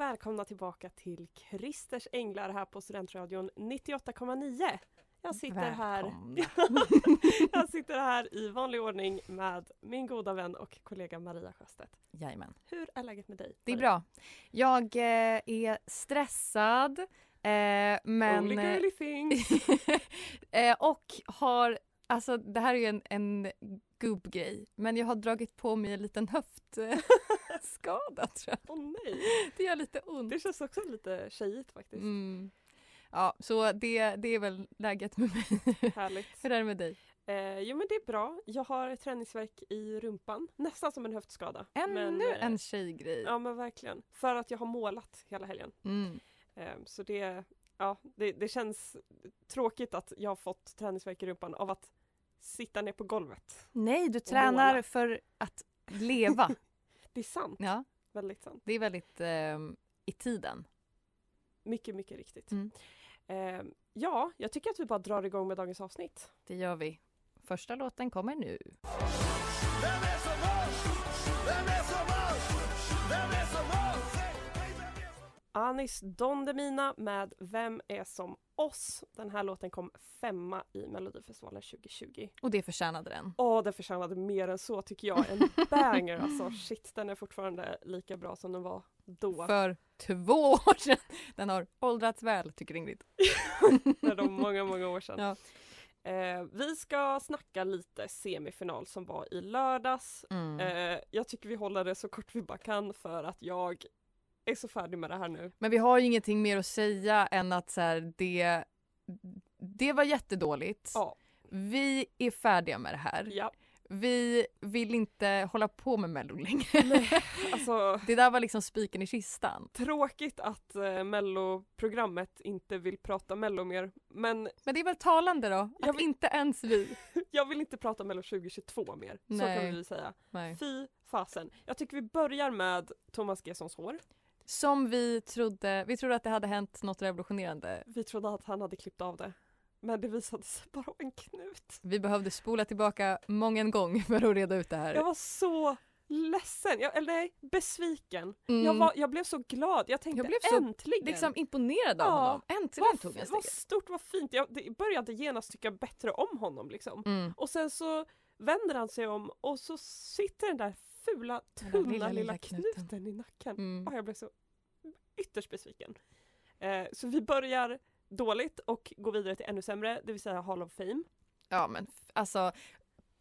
Och välkomna tillbaka till Christers Änglar här på Studentradion 98,9. Jag sitter här Jag sitter här i vanlig ordning med min goda vän och kollega Maria Sjöstedt. Jajamän. Hur är läget med dig? Det är Maria? bra. Jag eh, är stressad. Eh, men... Only girly things. eh, och har, alltså det här är ju en, en gubbgrej, men jag har dragit på mig en liten höftskada tror jag. Åh nej, Det gör lite ont. det känns också lite tjejigt faktiskt. Mm. Ja, så det, det är väl läget med mig. Härligt. Hur är det med dig? Eh, jo men det är bra. Jag har träningsverk i rumpan. Nästan som en höftskada. Ännu Men, eh, en tjejgrej. Ja men verkligen. För att jag har målat hela helgen. Mm. Eh, så det, ja, det, det känns tråkigt att jag har fått träningsverk i rumpan av att sitta ner på golvet. Nej, du måla. tränar för att leva. Det är sant. ja, Väldigt sant. det är väldigt ehm, i tiden. Mycket, mycket riktigt. Mm. Eh, ja, jag tycker att vi bara drar igång med dagens avsnitt. Det gör vi. Första låten kommer nu. Anis Don Demina med Vem är som oss? Den här låten kom femma i Melodifestivalen 2020. Och det förtjänade den. Åh, den förtjänade mer än så tycker jag. En banger alltså. Shit, den är fortfarande lika bra som den var då. För två år sedan. Den har åldrats väl, tycker Ingrid. För de många, många år sedan. Ja. Eh, vi ska snacka lite semifinal som var i lördags. Mm. Eh, jag tycker vi håller det så kort vi bara kan för att jag är så färdig med det här nu. Men vi har ju ingenting mer att säga än att så här, det, det var jättedåligt. Ja, Vi är färdiga med det här. ja. Vi vill inte hålla på med Mello längre. alltså Det där var liksom spiken i kistan. tråkigt att eh, melloprogrammet inte vill prata mello mer. Men Men det är väl talande då? Att Jag vill- inte ens vi. jag vill inte prata mello 2022 mer. Så Nej. kan vi säga. Nej. Fy fasen. Jag tycker vi börjar med Thomas Gessons hår. Som vi trodde, vi trodde att det hade hänt något revolutionerande. Vi trodde att han hade klippt av det. Men det visade sig bara vara en knut. Vi behövde spola tillbaka många gång för att reda ut det här. Jag var så ledsen, jag, eller nej, besviken. Mm. Jag, var, jag blev så glad, jag tänkte Jag blev så, äntligen! liksom imponerad av Ja. honom. Äntligen vad, tog han vad steget. stort, vad fint. Jag det började genast tycka bättre om honom liksom. Mm. Och sen så vänder han sig om och så sitter den där fula, Den tunna lilla, lilla, lilla knuten. knuten. i nacken. Mm. Och jag blev så ytterst besviken. Eh, så vi börjar dåligt och går vidare till ännu sämre, det vill säga Hall of Fame. Ja men alltså,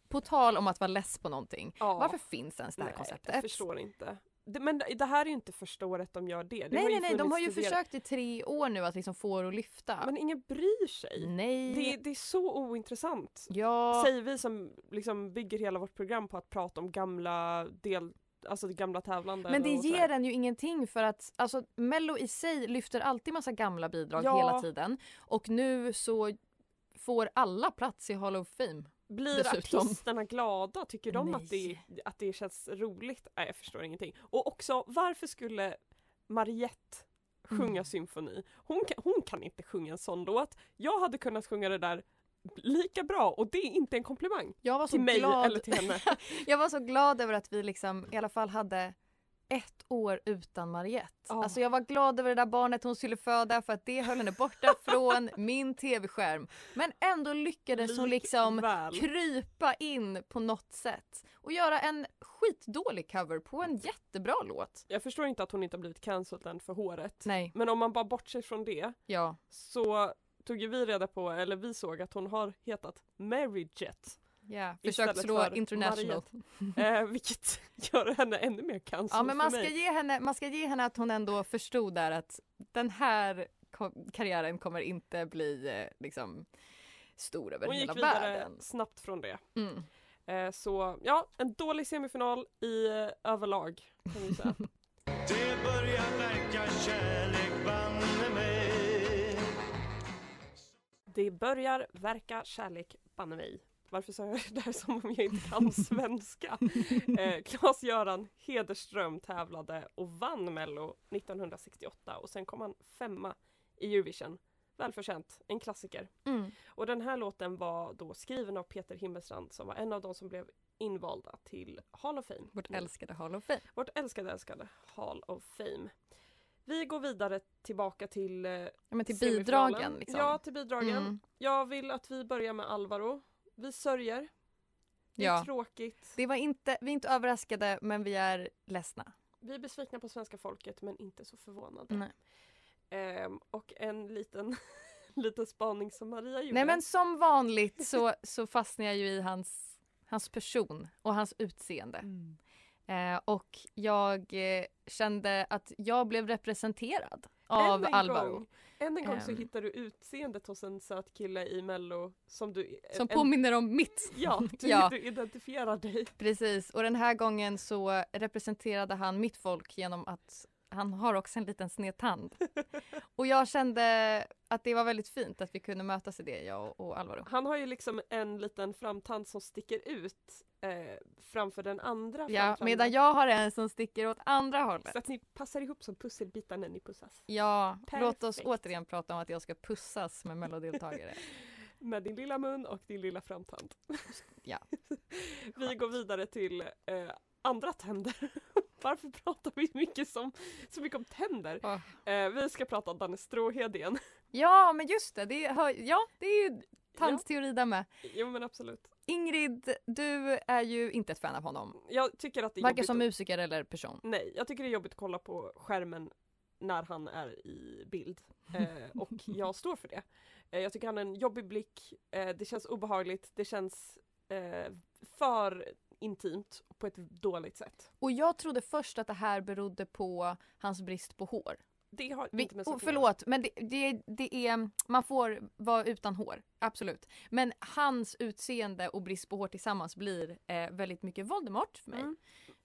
på tal om att vara less på någonting. Ja. Varför finns ens det här Nej, konceptet? Jag förstår inte. Det, men det här är ju inte första året de gör det. det nej nej nej, de har ju tidigare. försökt i tre år nu att liksom få det att lyfta. Men ingen bryr sig. nej. Det, det är så ointressant. ja. Säger vi som liksom bygger hela vårt program på att prata om gamla del, alltså gamla tävlande. Men det ger en ju ingenting för att alltså, Mello i sig lyfter alltid massa gamla bidrag Ja. hela tiden. Och nu så får alla plats i Hall of Fame. Blir dessutom. artisterna glada? Tycker de att det, att det känns roligt? Nej, jag förstår ingenting. Och också, varför skulle Mariette sjunga Mm. symfoni. Hon kan, hon kan inte sjunga en sån låt. Jag hade kunnat sjunga det där lika bra och det är inte en komplimang Jag var så till mig glad. eller till henne. Jag var så glad över att vi liksom i alla fall hade ett år utan Mariette. Ja. Alltså jag var glad över det där barnet hon skulle föda för att det höll henne borta från min tv-skärm. Men ändå lyckades hon liksom Likväl. krypa in på något sätt och göra en skitdålig cover på en jättebra låt. Jag förstår inte att hon inte har blivit cancelled än för håret. Nej, Men om man bara bortser från det ja. så tog ju vi reda på, eller vi såg att hon har hetat Mary Jet. ja. Istället Försök slå för international. Eh, vilket gör henne ännu mer cancelled Ja men man ska, mig. ge henne, man ska ge henne att hon ändå förstod där att den här karriären kommer inte bli eh, liksom stor över Hon hela gick vidare världen. snabbt från det. Mm. Eh, så ja, en dålig semifinal i eh, överlag kan vi säga. Det börjar verka kärlek Det börjar verka kärlek banne mig. Varför sa jag det här som om jag inte kan svenska? Eh, Claes-Göran Hederström tävlade och vann Mello 1968 och sen kom han femma i Eurovision. Välförtjänt, en klassiker. Mm. Och den här låten var då skriven av Peter Himmelstrand som var en av de som blev invalda till Hall of Fame. Vårt älskade Hall of Fame. Vårt älskade, älskade Hall of Fame. Vi går vidare tillbaka till eh, Ja, men till bidragen liksom. Ja, till bidragen. Mm. Jag vill att vi börjar med Alvaro. Vi sörjer. Det är Ja. tråkigt. Det var inte, vi är inte överraskade men vi är ledsna. Vi är besvikna på svenska folket men inte så förvånade. Nej. Ehm, och en liten, liten spaning som Maria gjorde. Nej men som vanligt så, så fastnar jag ju i hans, hans person och hans utseende. Mm. Eh, och jag eh, kände att jag blev representerad av Alvaro. Gång, än en gång så Ehm. hittar du utseendet hos en söt kille i mello som du... Som en, påminner om mitt. Ja, du, Ja. du identifierar dig. Precis, och den här gången så representerade han mitt folk genom att han har också en liten sned tand. Och jag kände att det var väldigt fint att vi kunde mötas i det, jag och, och Alvaro. Han har ju liksom en liten framtand som sticker ut eh, framför den andra Ja, medan jag har en som sticker åt andra hållet. Så att ni passar ihop som pusselbitar när ni pussas. Ja, låt oss Perfekt. återigen prata om att jag ska pussas med mellodeltagare. Med din lilla mun och din lilla framtand. Ja. vi går vidare till eh, andra tänder. Varför pratar vi mycket som, så mycket om tänder? Åh. Eh, vi ska prata om Danne Stråhed igen. Ja, men just det, det, hör, ja, det är ju tandteori där med. Jo men absolut. Ingrid, du är ju inte ett fan av honom. Jag tycker att det är Varken som att- musiker eller person. Nej, jag tycker det är jobbigt att kolla på skärmen när han är i bild. Eh, och jag står för det. Eh, jag tycker han har en jobbig blick, eh, det känns obehagligt, det känns eh, för intimt på ett dåligt sätt. Och jag trodde först att det här berodde på hans brist på hår. Det har Vi, inte med göra. förlåt, men det, det, det är, man får vara utan hår, absolut. Men hans utseende och brist på hår tillsammans blir eh, väldigt mycket Voldemort för mig. Mm.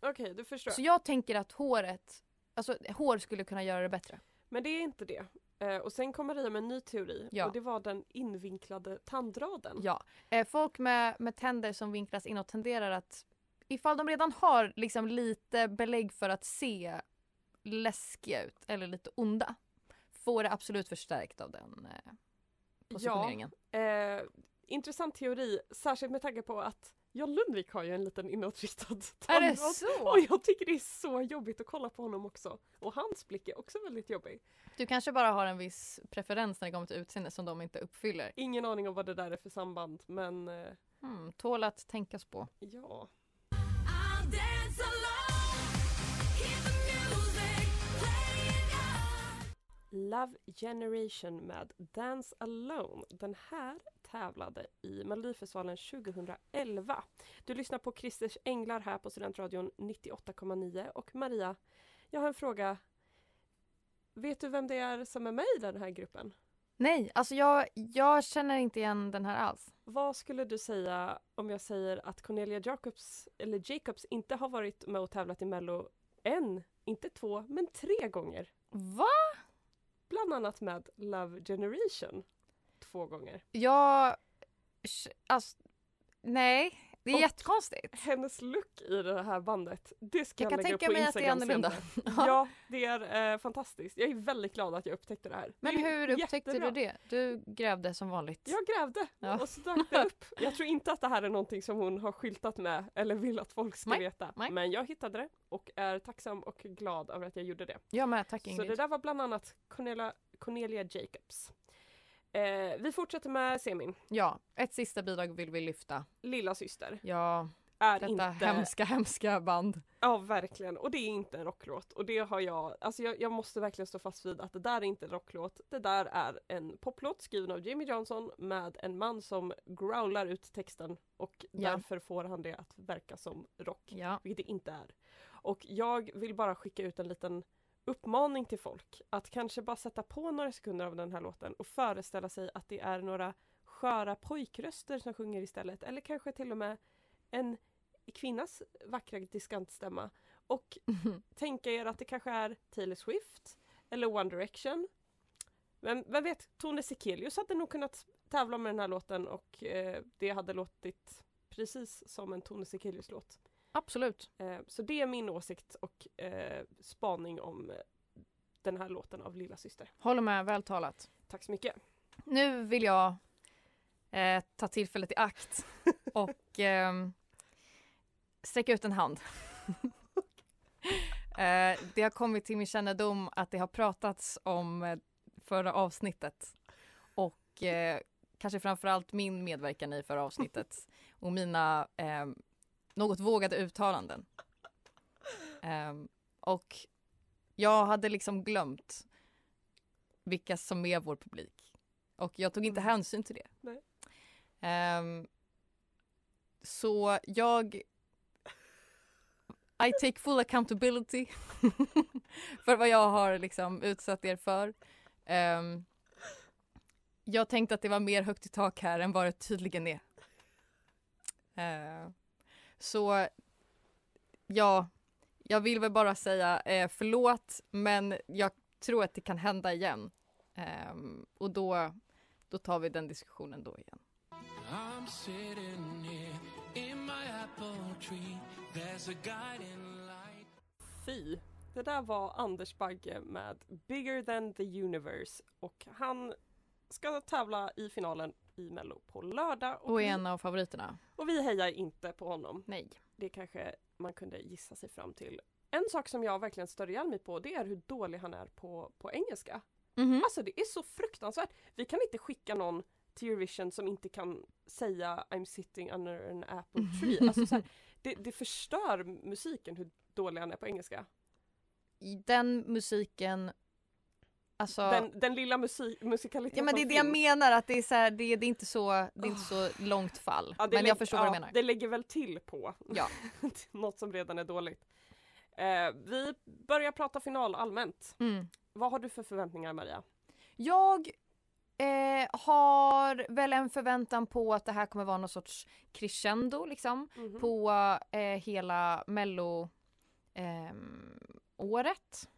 Okej, du förstår. Så jag tänker att håret, alltså hår skulle kunna göra det bättre. Men det är inte det. Eh, och sen kommer Maria med en ny teori Ja. och det var den invinklade tandraden. Ja. Eh, folk med, med tänder som vinklas inåt tenderar att ifall de redan har liksom lite belägg för att se läskiga ut eller lite onda får det absolut förstärkt av den eh, positioneringen. Eh, intressant teori, särskilt med tanke på att John Lundvik har ju en liten inåtriktad Är det så? Och jag tycker det är så jobbigt att kolla på honom också. Och hans blick är också väldigt jobbig. Du kanske bara har en viss preferens när det kommer till utseende som de inte uppfyller. Ingen aning om vad det där är för samband men eh, Hmm, tål att tänkas på. ja. Love Generation med Dance Alone. Den här tävlade i Melodifestivalen 2011. Du lyssnar på Christers Änglar här på Studentradion 98,9 och Maria, jag har en fråga. Vet du vem det är som är med i den här gruppen? Nej, alltså jag, jag känner inte igen den här alls. Vad skulle du säga om jag säger att Cornelia Jacobs, eller Jacobs inte har varit med och tävlat i Mello en, inte två, men tre gånger? Va? Bland annat med Love Generation två gånger. Ja, Alltså, nej. Det är Och- jättekonstigt. Hennes look i det här bandet, det ska Jag jag, kan lägga tänka upp på mig att det är Instagram annorlunda. Ja, det är eh, fantastiskt. Jag är väldigt glad att jag upptäckte det här. Men det hur upptäckte jättebra. du det? Du grävde som vanligt. Jag grävde Ja. och så dök det upp. Jag tror inte att det här är någonting som hon har skyltat med eller vill att folk ska Nej, veta. nej. Men jag hittade det och är tacksam och glad över att jag gjorde det. Jag med, tack Så Ingrid. det där var bland annat Cornelia, Cornelia Jacobs. Eh, vi fortsätter med semin. Ja, ett sista bidrag vill vi lyfta. Lilla syster Ja, är detta inte... hemska, hemska band. Ja verkligen och det är inte en rocklåt och det har jag, alltså jag, jag måste verkligen stå fast vid att det där är inte en rocklåt. Det där är en poplåt skriven av Jimmy Johnson med en man som growlar ut texten och Ja. därför får han det att verka som rock, Ja. vilket det inte är. Och jag vill bara skicka ut en liten uppmaning till folk att kanske bara sätta på några sekunder av den här låten och föreställa sig att det är några sköra pojkröster som sjunger istället eller kanske till och med en kvinnas vackra diskantstämma och tänka er att det kanske är Taylor Swift eller One Direction. Men vem vet, Tone Sekelius hade nog kunnat tävla med den här låten och eh, det hade låtit precis som en Tone Sekelius-låt. Absolut. Eh, så det är min åsikt och eh, spaning om eh, den här låten av Lilla Syster. Håller med, väl talat. Tack så mycket. Nu vill jag eh, ta tillfället i akt och ehm, sträcka ut en hand. eh, det har kommit till min kännedom att det har pratats om eh, förra avsnittet och eh, kanske framförallt min medverkan i förra avsnittet och mina eh, något vågade uttalanden. Ehm, och jag hade liksom glömt vilka som är vår publik. Och jag tog inte Mm. hänsyn till det. Ehm, så jag... I take full accountability för vad jag har liksom utsatt er för. Ehm, jag tänkte att det var mer högt i tak här än vad det tydligen är. Ehm, så ja, jag vill väl bara säga eh, förlåt men jag tror att det kan hända igen. Ehm, och då, då tar vi den diskussionen då igen. Fy! Det där var Anders Bagge med Bigger than the universe och han ska tävla i finalen i Mello på lördag. Och är vi, en av favoriterna. och vi hejar inte på honom. Nej. Det kanske man kunde gissa sig fram till. En sak som jag verkligen stör ihjäl mig på det är hur dålig han är på, på engelska. Mhm. Alltså det är så fruktansvärt. Vi kan inte skicka någon till Eurovision som inte kan säga I'm sitting under an apple tree. Alltså så här, det, det förstör musiken hur dålig han är på engelska. Den musiken, alltså. Den, den lilla musik, musikaliteten ja men det är det jag menar att det är så här, det, det är inte så, det är inte så långt fall. Ja, men jag förstår vad ja, du menar. Det lägger väl till på Ja. något som redan är dåligt. Eh, vi börjar prata final allmänt. Mm. Vad har du för förväntningar Maria? Jag eh, har väl en förväntan på att det här kommer vara någon sorts crescendo liksom. Mhm. på eh, hela mello ehm, året.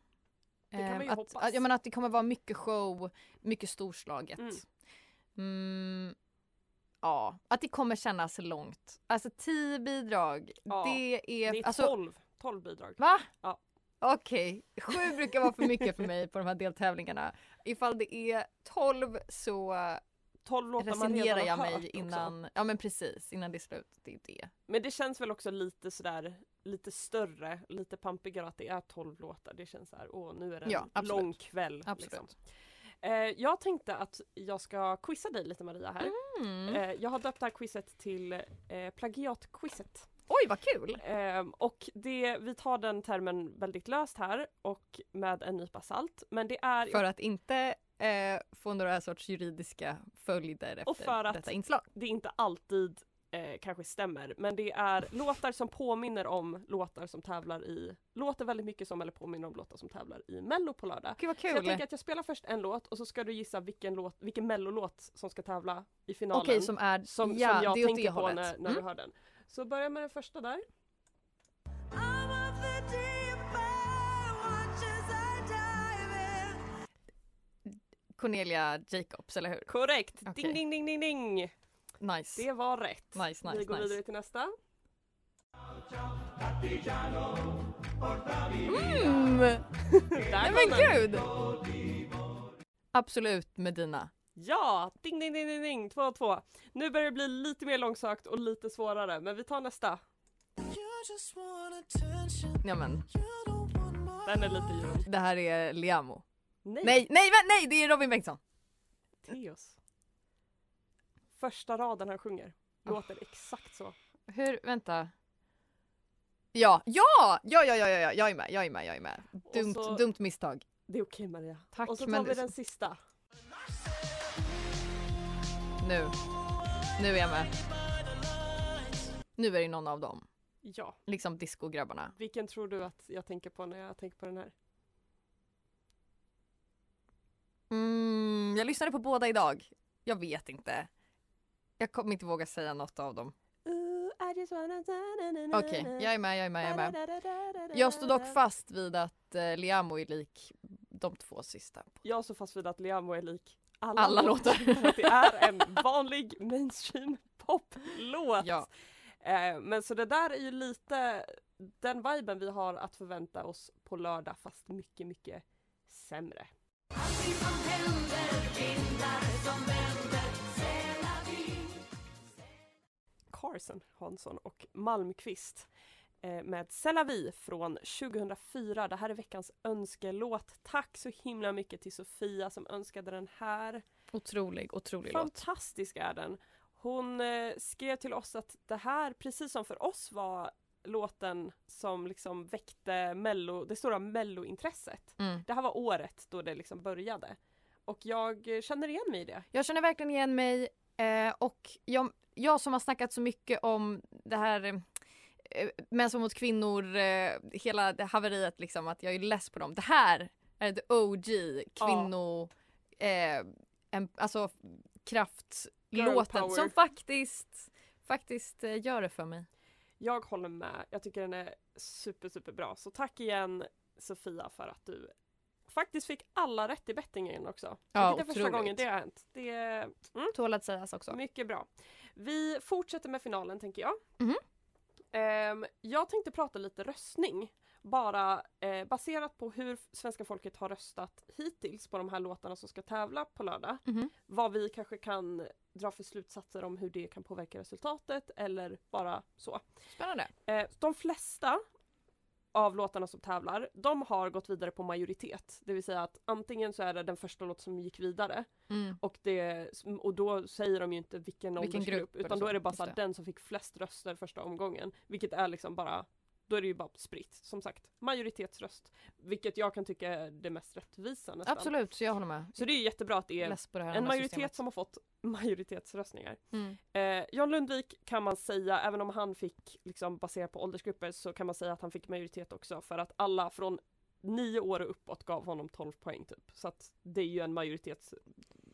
Att, att, jag menar att det kommer vara mycket show, mycket storslaget. Mm. Mm, ja, att det kommer kännas långt. Alltså tio bidrag, Ja, det är... Det är alltså, 12, 12 bidrag. Va? Ja. Okej, sju brukar vara för mycket för mig på de här deltävlingarna. Ifall det är tolv så 12 låtar man redan jag har mig hört också. innan, ja men precis, innan det är slut. Det är det. Men det känns väl också lite sådär lite större, lite pampigare att det är 12 låtar. Det känns såhär, åh nu är det en Ja, absolut. lång kväll. Absolut. Liksom. Eh, jag tänkte att jag ska quizza dig lite Maria här. Mm. Eh, jag har döpt det här quizet till eh, plagiatquizet. Oj vad kul! Ehm, och det, vi tar den termen väldigt löst här och med en nypa salt. Men det är För att inte eh, få några sorts juridiska följder Och efter för att- detta inslag. det inte alltid eh, kanske stämmer. Men det är låtar som påminner om låtar som tävlar i, låter väldigt mycket som eller påminner om låtar som tävlar i mello på lördag. Gud vad Så jag kul! tänker att jag spelar först en låt och så ska du gissa vilken, låt, vilken mellolåt som ska tävla i finalen. Okej som är, som, ja som jag det tänker på hållet. när, när Mm. du hör den. Så börja med den första där. Cornelia Jacobs, eller hur? Korrekt! Okej. Ding ding ding ding ding! Nice. Det var rätt. Nice, nice, Vi går nice. vidare till nästa. Mm. Nej men gud! Absolut Medina. Ja! Ding, ding, ding, ding, ding. 2-2. Nu börjar det bli lite mer långsökt och lite svårare, men vi tar nästa. Ja men, Den är lite ljum. det här är Liamo. Nej, Nej, nej, nej, det är Robin Bengtsson. Teos. Första raden han sjunger låter exakt så. Hur, vänta. Ja, ja, ja, ja, ja, ja, jag är med, jag är med, jag är med. Dumt, så- dumt misstag. Det är okej Maria. Tack, och så tar men- vi den sista. Nu, nu är jag med. Nu är det någon av dem. Ja. Liksom discograbbarna. Vilken tror du att jag tänker på när jag tänker på den här? Mm, jag lyssnade på båda idag. Jag vet inte. Jag kommer inte våga säga något av dem. Okej, jag är med, jag är med, jag är med. Jag står dock fast vid att eh, Liamo är lik de två sista. Jag står fast vid att Liamo är lik alla, Alla låtar. Det är en vanlig mainstream poplåt. Ja. Eh, men så det där är ju lite den viben vi har att förvänta oss på lördag fast mycket, mycket sämre. Carson Hansson och Malmqvist eh, med C'est la vie från 2004. Det här är veckans önskelåt. Tack så himla mycket till Sofia som önskade den här. Otrolig, otrolig låt. Fantastisk är den. Hon eh, skrev till oss att det här, precis som för oss var låten som liksom väckte mello, det stora mellointresset. Mm. Det här var året då det liksom började. Och jag känner igen mig i det. Jag känner verkligen igen mig eh, och jag, jag som har snackat så mycket om det här eh, män som mot kvinnor, eh, hela det haveriet liksom att jag är less på dem. Det här är the OG kvinno, eh, en, alltså kraftlåten som faktiskt, faktiskt eh, gör det för mig. Jag håller med. Jag tycker den är super, super bra. Så tack igen Sofia för att du faktiskt fick alla rätt i bettingen också. Ja, Vilket är första gången det har hänt. Det är mm, Tål att sägas också. mycket bra. Vi fortsätter med finalen tänker jag. Mhm. Ehm, jag tänkte prata lite röstning. Bara eh, baserat på hur svenska folket har röstat hittills på de här låtarna som ska tävla på lördag. Mhm. Vad vi kanske kan dra för slutsatser om hur det kan påverka resultatet eller bara så. Spännande. Eh, de flesta av låtarna som tävlar, de har gått vidare på majoritet. Det vill säga att antingen så är det den första låt som gick vidare Mm. och, det, och då säger de ju inte vilken, Vilken åldersgrupp grupp utan då så, är det bara så det. den som fick flest röster första omgången. Vilket är liksom bara, då är det ju bara spritt. Som sagt, majoritetsröst. Vilket jag kan tycka är det mest rättvisa nästan. Absolut, så jag håller med. Så det är jättebra att det är det en majoritet systemet. som har fått majoritetsröstningar. Mm. Eh, John Lundvik kan man säga, även om han fick liksom baserat på åldersgrupper så kan man säga att han fick majoritet också för att alla från nio år och uppåt gav honom 12 poäng typ. Så att det är ju en majoritets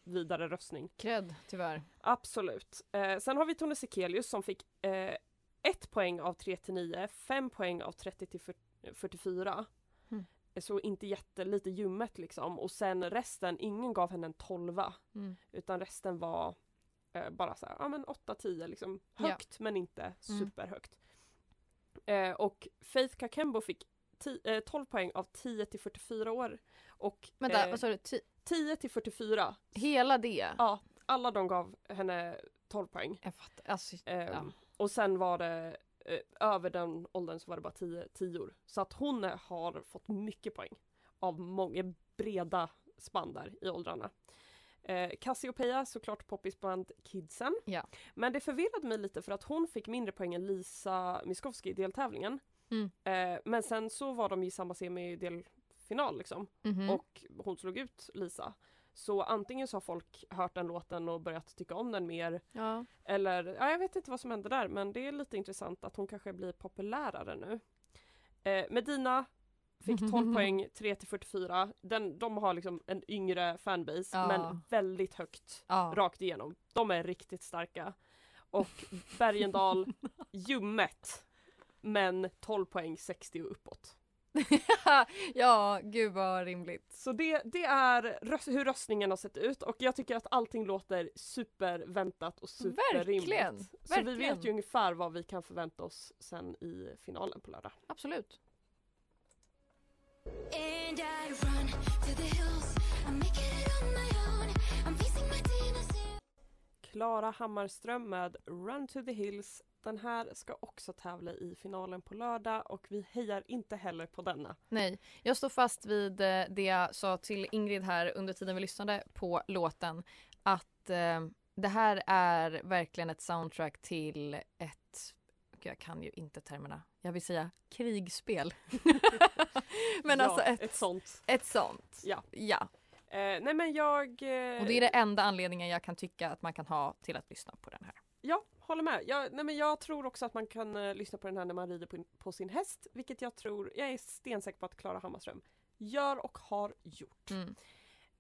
vidare röstning. Cred, tyvärr. Absolut. Eh, sen har vi Tone Sekelius som fick eh, ett poäng av 3 till 9, fem poäng av 30 till 40 44. Mm. Så inte jätte, lite ljummet liksom. Och sen resten, ingen gav henne en tolva. Mm. Utan resten var eh, bara så här, ja men 8-10 liksom. Ja. Högt men inte Mm. superhögt. Eh, och Faith Kakembo fick ti- eh, 12 poäng av 10 till 44 år. Och Vänta, eh, vad sa du? Ti- 10 till 44, Hela det? ja alla de gav henne 12 poäng. Jag fattar. Alltså, Ehm, ja. Och sen var det eh, över den åldern så var det bara 10 tior. Så att hon eh, har fått mycket poäng av många breda spann där i åldrarna. Eh, Cassiopeia såklart poppisband Kidsen. Ja. Men det förvirrade mig lite för att hon fick mindre poäng än Lisa Miskovsky i deltävlingen. Mm. Eh, men sen så var de i samma semi-delfinal liksom. Mhm. Och hon slog ut Lisa. Så antingen så har folk hört den låten och börjat tycka om den mer ja. eller, ja, jag vet inte vad som hände där men det är lite intressant att hon kanske blir populärare nu. Eh, Medina fick 12 poäng, 3 till 44. Den, de har liksom en yngre fanbase Ja. men väldigt högt ja. rakt igenom. De är riktigt starka. Och Bergendal, ljummet. Men 12 poäng, 60 och uppåt. ja, gud vad rimligt. Så det, det är röst, hur röstningen har sett ut och jag tycker att allting låter superväntat och superrimligt. Verkligen, Så vi verkligen. vet ju ungefär vad vi kan förvänta oss sen i finalen på lördag. Absolut. And I run to the hills. I'm making it on my own. I'm facing my. Klara Hammarström med Run to the Hills. Den här ska också tävla i finalen på lördag och vi hejar inte heller på denna. Nej, jag står fast vid eh, det jag sa till Ingrid här under tiden vi lyssnade på låten. Att eh, det här är verkligen ett soundtrack till ett, jag kan ju inte termerna, jag vill säga krigsspel. Men ja, alltså ett, ett sånt. ett sånt. Ja. ja. Eh, nej men jag... Eh, Och det är det enda anledningen jag kan tycka att man kan ha till att lyssna på den här. Ja, håller med. Jag, nej men jag tror också att man kan eh, lyssna på den här när man rider på, på sin häst. Vilket jag tror, jag är stensäker på att Klara Hammarström gör och har gjort. Mm.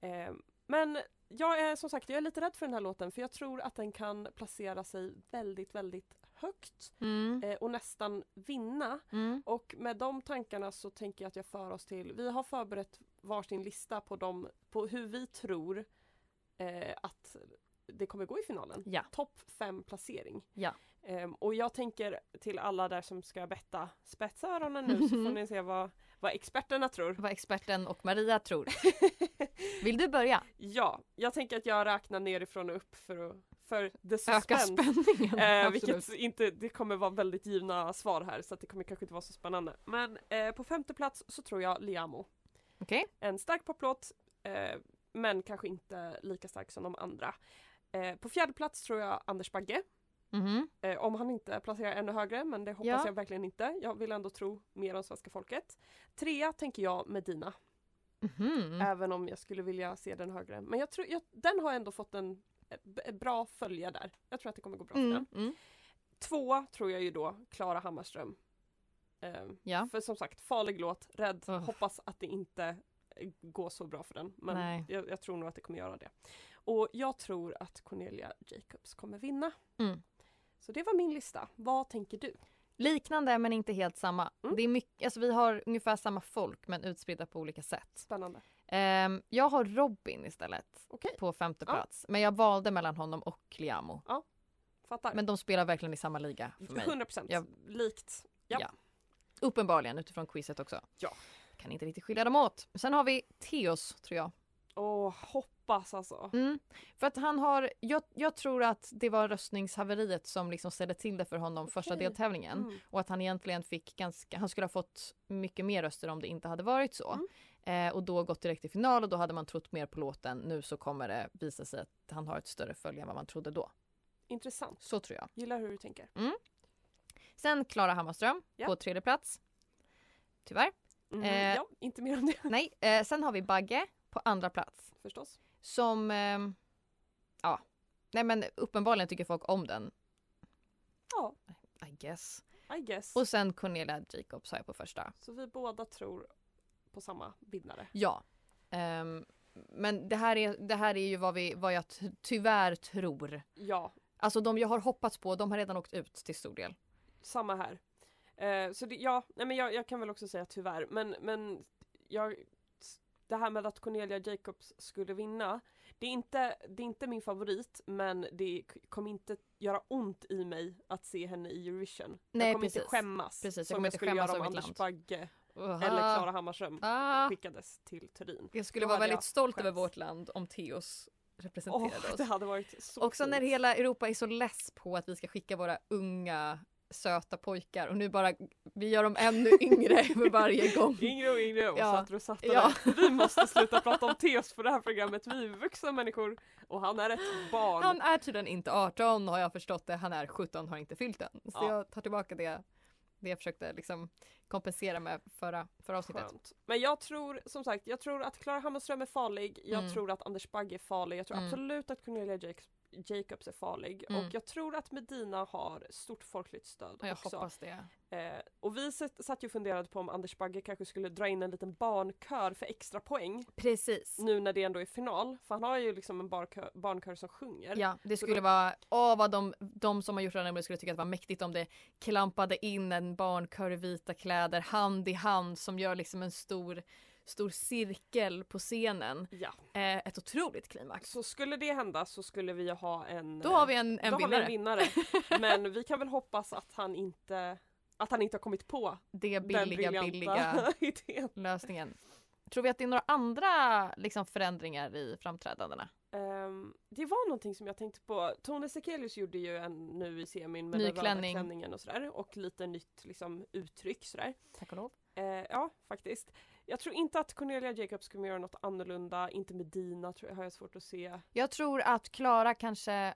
Eh, men jag är som sagt jag är lite rädd för den här låten för jag tror att den kan placera sig väldigt, väldigt högt Mm. eh, och nästan vinna. Mm. Och med de tankarna så tänker jag att jag för oss till, vi har förberett varsin lista på, dem, på hur vi tror eh, att det kommer gå i finalen. Ja. Topp fem placering. Ja. Ehm, och jag tänker till alla där som ska betta, spetsa öronen nu så får ni se vad, vad experterna tror. Vad experten och Maria tror. Vill du börja? Ja, jag tänker att jag räknar nerifrån och upp för, att, för the Öka suspense. spänningen. Eh, Absolut. vilket inte, det kommer vara väldigt givna svar här så att det kommer kanske inte vara så spännande. Men eh, på femte plats så tror jag Liamo. Okej. En stark poplåt eh, men kanske inte lika stark som de andra. Eh, på fjärde plats tror jag Anders Bagge. Mhm. Eh, om han inte placerar ännu högre men det hoppas Ja. jag verkligen inte. Jag vill ändå tro mer om svenska folket. Trea tänker jag Medina. Mhm. Även om jag skulle vilja se den högre. Men jag tror, jag, den har ändå fått en, bra följe där. Jag tror att det kommer gå bra för Mm. den. Mm. Två tror jag ju då Klara Hammarström. Ehm, Ja. För som sagt, farlig låt, rädd, Ugh. hoppas att det inte eh, går så bra för den. Men jag, jag tror nog att det kommer göra det. Och jag tror att Cornelia Jacobs kommer vinna. Mm. Så det var min lista. Vad tänker du? Liknande men inte helt samma. Mm. Det är mycket, alltså vi har ungefär samma folk men utspridda på olika sätt. Spännande. Ehm, jag har Robin istället Okej, på femte Ja. plats. Men jag valde mellan honom och Liamo. fattar. Men de spelar verkligen i samma liga för mig. 100 procent. Jag- Likt. Ja. Ja. Uppenbarligen utifrån quizet också. Ja. Kan inte riktigt skilja dem åt. Sen har vi Theos tror jag. Åh, hoppas alltså. Mm. För att han har, jag, jag tror att det var röstningshaveriet som liksom ställde till det för honom första Okej. deltävlingen. Mm. Och att han egentligen fick ganska, han skulle ha fått mycket mer röster om det inte hade varit så. Mm. Eh, och då gått direkt till final och då hade man trott mer på låten. Nu så kommer det visa sig att han har ett större följe än vad man trodde då. Intressant. Så tror jag. Gillar hur du tänker. Sen Klara Hammarström Ja. på tredje plats. Tyvärr. Mm, Eh, ja, inte mer om det Nej, eh, sen har vi Bagge på andra plats. förstås. Som, ehm, ja, nej men uppenbarligen tycker folk om den. Ja, I guess. I guess. Och sen Cornelia Jacobs har jag på första. Så vi båda tror på samma vinnare. Ja. Ehm, men det här, är, det här är ju vad, vi, vad jag ty- tyvärr tror. Ja, Alltså de jag har hoppats på, de har redan åkt ut till stor del. Samma här. Eh, så det, ja, nej men jag, jag kan väl också säga tyvärr, men, men jag, det här med att Cornelia Jacobs skulle vinna, det är inte, det är inte min favorit, men det kommer inte göra ont i mig att se henne i Eurovision. Nej, jag kommer precis. inte skämmas Precis, jag som kommer jag inte skulle göra om Anders. Bagge Uha. eller Klara Hammarström Ah. skickades till Turin. Jag skulle Då vara väldigt stolt skämts. över vårt land om Theos Åh, representerade det oss. hade varit så Också när fint. hela Europa är så less på att vi ska skicka våra unga söta pojkar och nu bara vi gör dem ännu yngre för varje gång. Yngre och yngre och Ja. satt och satt Ja. Vi måste sluta prata om Teos på det här programmet. Vi är vuxna människor och han är ett barn. Han är tydligen inte 18 har jag förstått det. Han är 17 har inte fyllt än. Så Ja. jag tar tillbaka det. Det jag försökte liksom kompensera med förra, förra avsnittet. Skönt. Men jag tror som sagt, jag tror att Klara Hammarström är farlig. Jag Mm. tror att Anders Bagge är farlig. Jag tror Mm. absolut att Cornelia Jacobs, Jacobs är farlig Mm. och jag tror att Medina har stort folkligt stöd jag också. hoppas det. Eh, och vi satt, ju och funderade på om Anders Bagge kanske skulle dra in en liten barnkör för extra poäng Precis. nu när det ändå är final. För han har ju liksom en barkör, barnkör som sjunger. Ja, det skulle då- vara, åh vad de, de som har gjort det här skulle tycka att det var mäktigt om det klampade in en barnkör i vita kläder hand i hand som gör liksom en stor, stor cirkel på scenen. Ja. Eh, ett otroligt klimax. Så skulle det hända så skulle vi ha en Då har vi en, en då har vi vinnare. en vinnare. Men vi kan väl hoppas att han inte att han inte har kommit på Det den billiga, briljanta billiga idén. lösningen. Tror vi att det är några andra liksom, förändringar i framträdandena? Ehm, det var någonting som jag tänkte på. Tone Sekelius gjorde ju en nu i semin med Ny den röda klänning. klänningen och sådär och lite nytt liksom uttryck sådär. Tack och lov. Eh, ja, faktiskt. Jag tror inte att Cornelia Jacobs kommer göra något annorlunda, inte med Dina tror jag, har jag svårt att se. Jag tror att Klara kanske,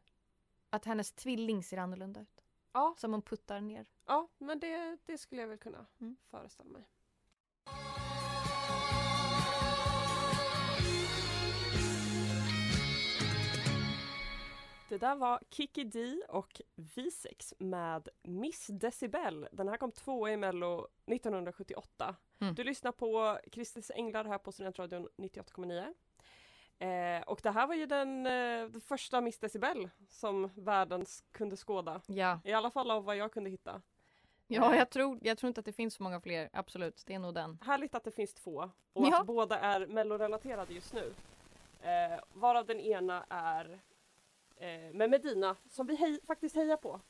att hennes tvilling ser annorlunda ut. Ja. Som hon puttar ner. Ja, men det, det skulle jag väl kunna Mm. föreställa mig. Det där var Kiki D och V6 med Miss Decibel. Den här kom tvåa i Mello 1978. Mm. Du lyssnar på Kristers Änglar här på Studentradion 98,9. Eh, och det här var ju den, eh, den första Miss Decibel som världen kunde skåda. Ja. I alla fall av vad jag kunde hitta. Ja, jag tror, jag tror inte att det finns så många fler. Absolut, det är nog den. Härligt att det finns två och Ja. att båda är mellorelaterade just nu. Eh, varav den ena är eh, med Medina som vi hej, faktiskt hejar på.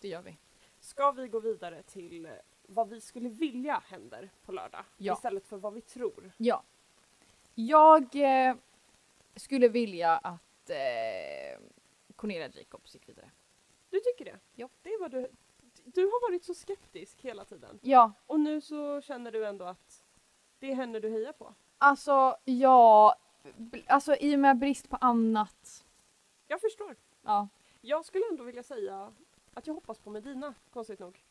Det gör vi. Ska vi gå vidare till eh, vad vi skulle vilja händer på lördag Ja. istället för vad vi tror. Ja. Jag eh, skulle vilja att eh, Cornelia Jacobs gick vidare. Du tycker det? Ja. Det var du. Du har varit så skeptisk hela tiden Ja, och nu så känner du ändå att det är henne du hejar på. alltså ja, alltså i och med brist på annat. Jag förstår. Ja. Jag skulle ändå vilja säga att jag hoppas på Medina, konstigt nog.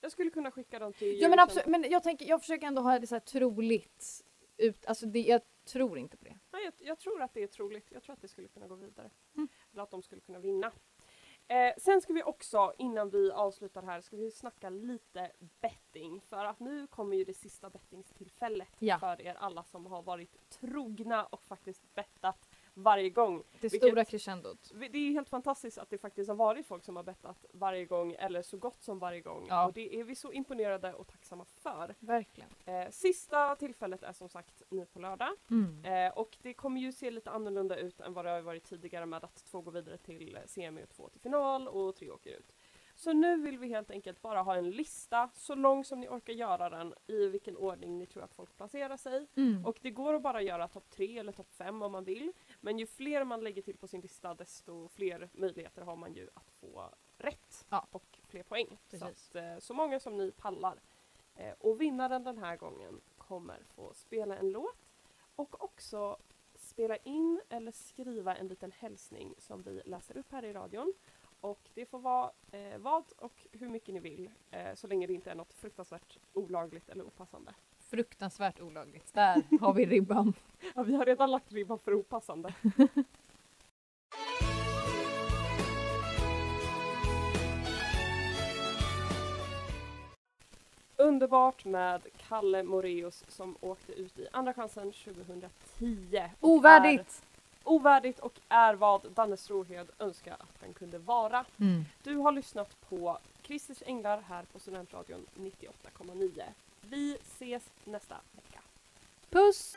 Jag skulle kunna skicka dem till Ja men absolut, men jag tänker, jag försöker ändå ha det så här troligt ut, alltså det, jag tror inte på det. Nej, jag, jag tror att det är troligt. Jag tror att det skulle kunna gå vidare. Mm. Eller att de skulle kunna vinna. Eh, sen ska vi också, innan vi avslutar här, ska vi snacka lite betting. För att nu kommer ju det sista bettingstillfället Ja. för er alla som har varit trogna och faktiskt bettat varje gång. Det Vilket- stora crescendot. Det är helt fantastiskt att det faktiskt har varit folk som har bettat varje gång eller så gott som varje gång. Ja. Och det är vi så imponerade och tacksamma för. Verkligen. Eh, sista tillfället är som sagt nu på lördag. Mm. Eh, och det kommer ju se lite annorlunda ut än vad det har varit tidigare med att två går vidare till semi och två till final och tre åker ut. Så nu vill vi helt enkelt bara ha en lista, så lång som ni orkar göra den, i vilken ordning ni tror att folk placerar sig. Mm. Och det går att bara göra topp tre eller topp fem om man vill. Men ju fler man lägger till på sin lista desto fler möjligheter har man ju att få rätt Ja. och fler poäng. Så, Precis. att, eh, så många som ni pallar. Eh, Och vinnaren den här gången kommer få spela en låt och också spela in eller skriva en liten hälsning som vi läser upp här i radion. Och det får vara eh, vad och hur mycket ni vill eh, så länge det inte är något fruktansvärt olagligt eller opassande. Fruktansvärt olagligt. Där har vi ribban. Ja, vi har redan lagt ribban för opassande. Underbart med Kalle Moreus som åkte ut i Andra chansen 2010. och Ovärdigt! Är ovärdigt och är vad Danne Strohed önskar att den kunde vara. Mm. Du har lyssnat på Kristers Änglar här på Studentradion 98,9. Vi ses nästa vecka. Puss!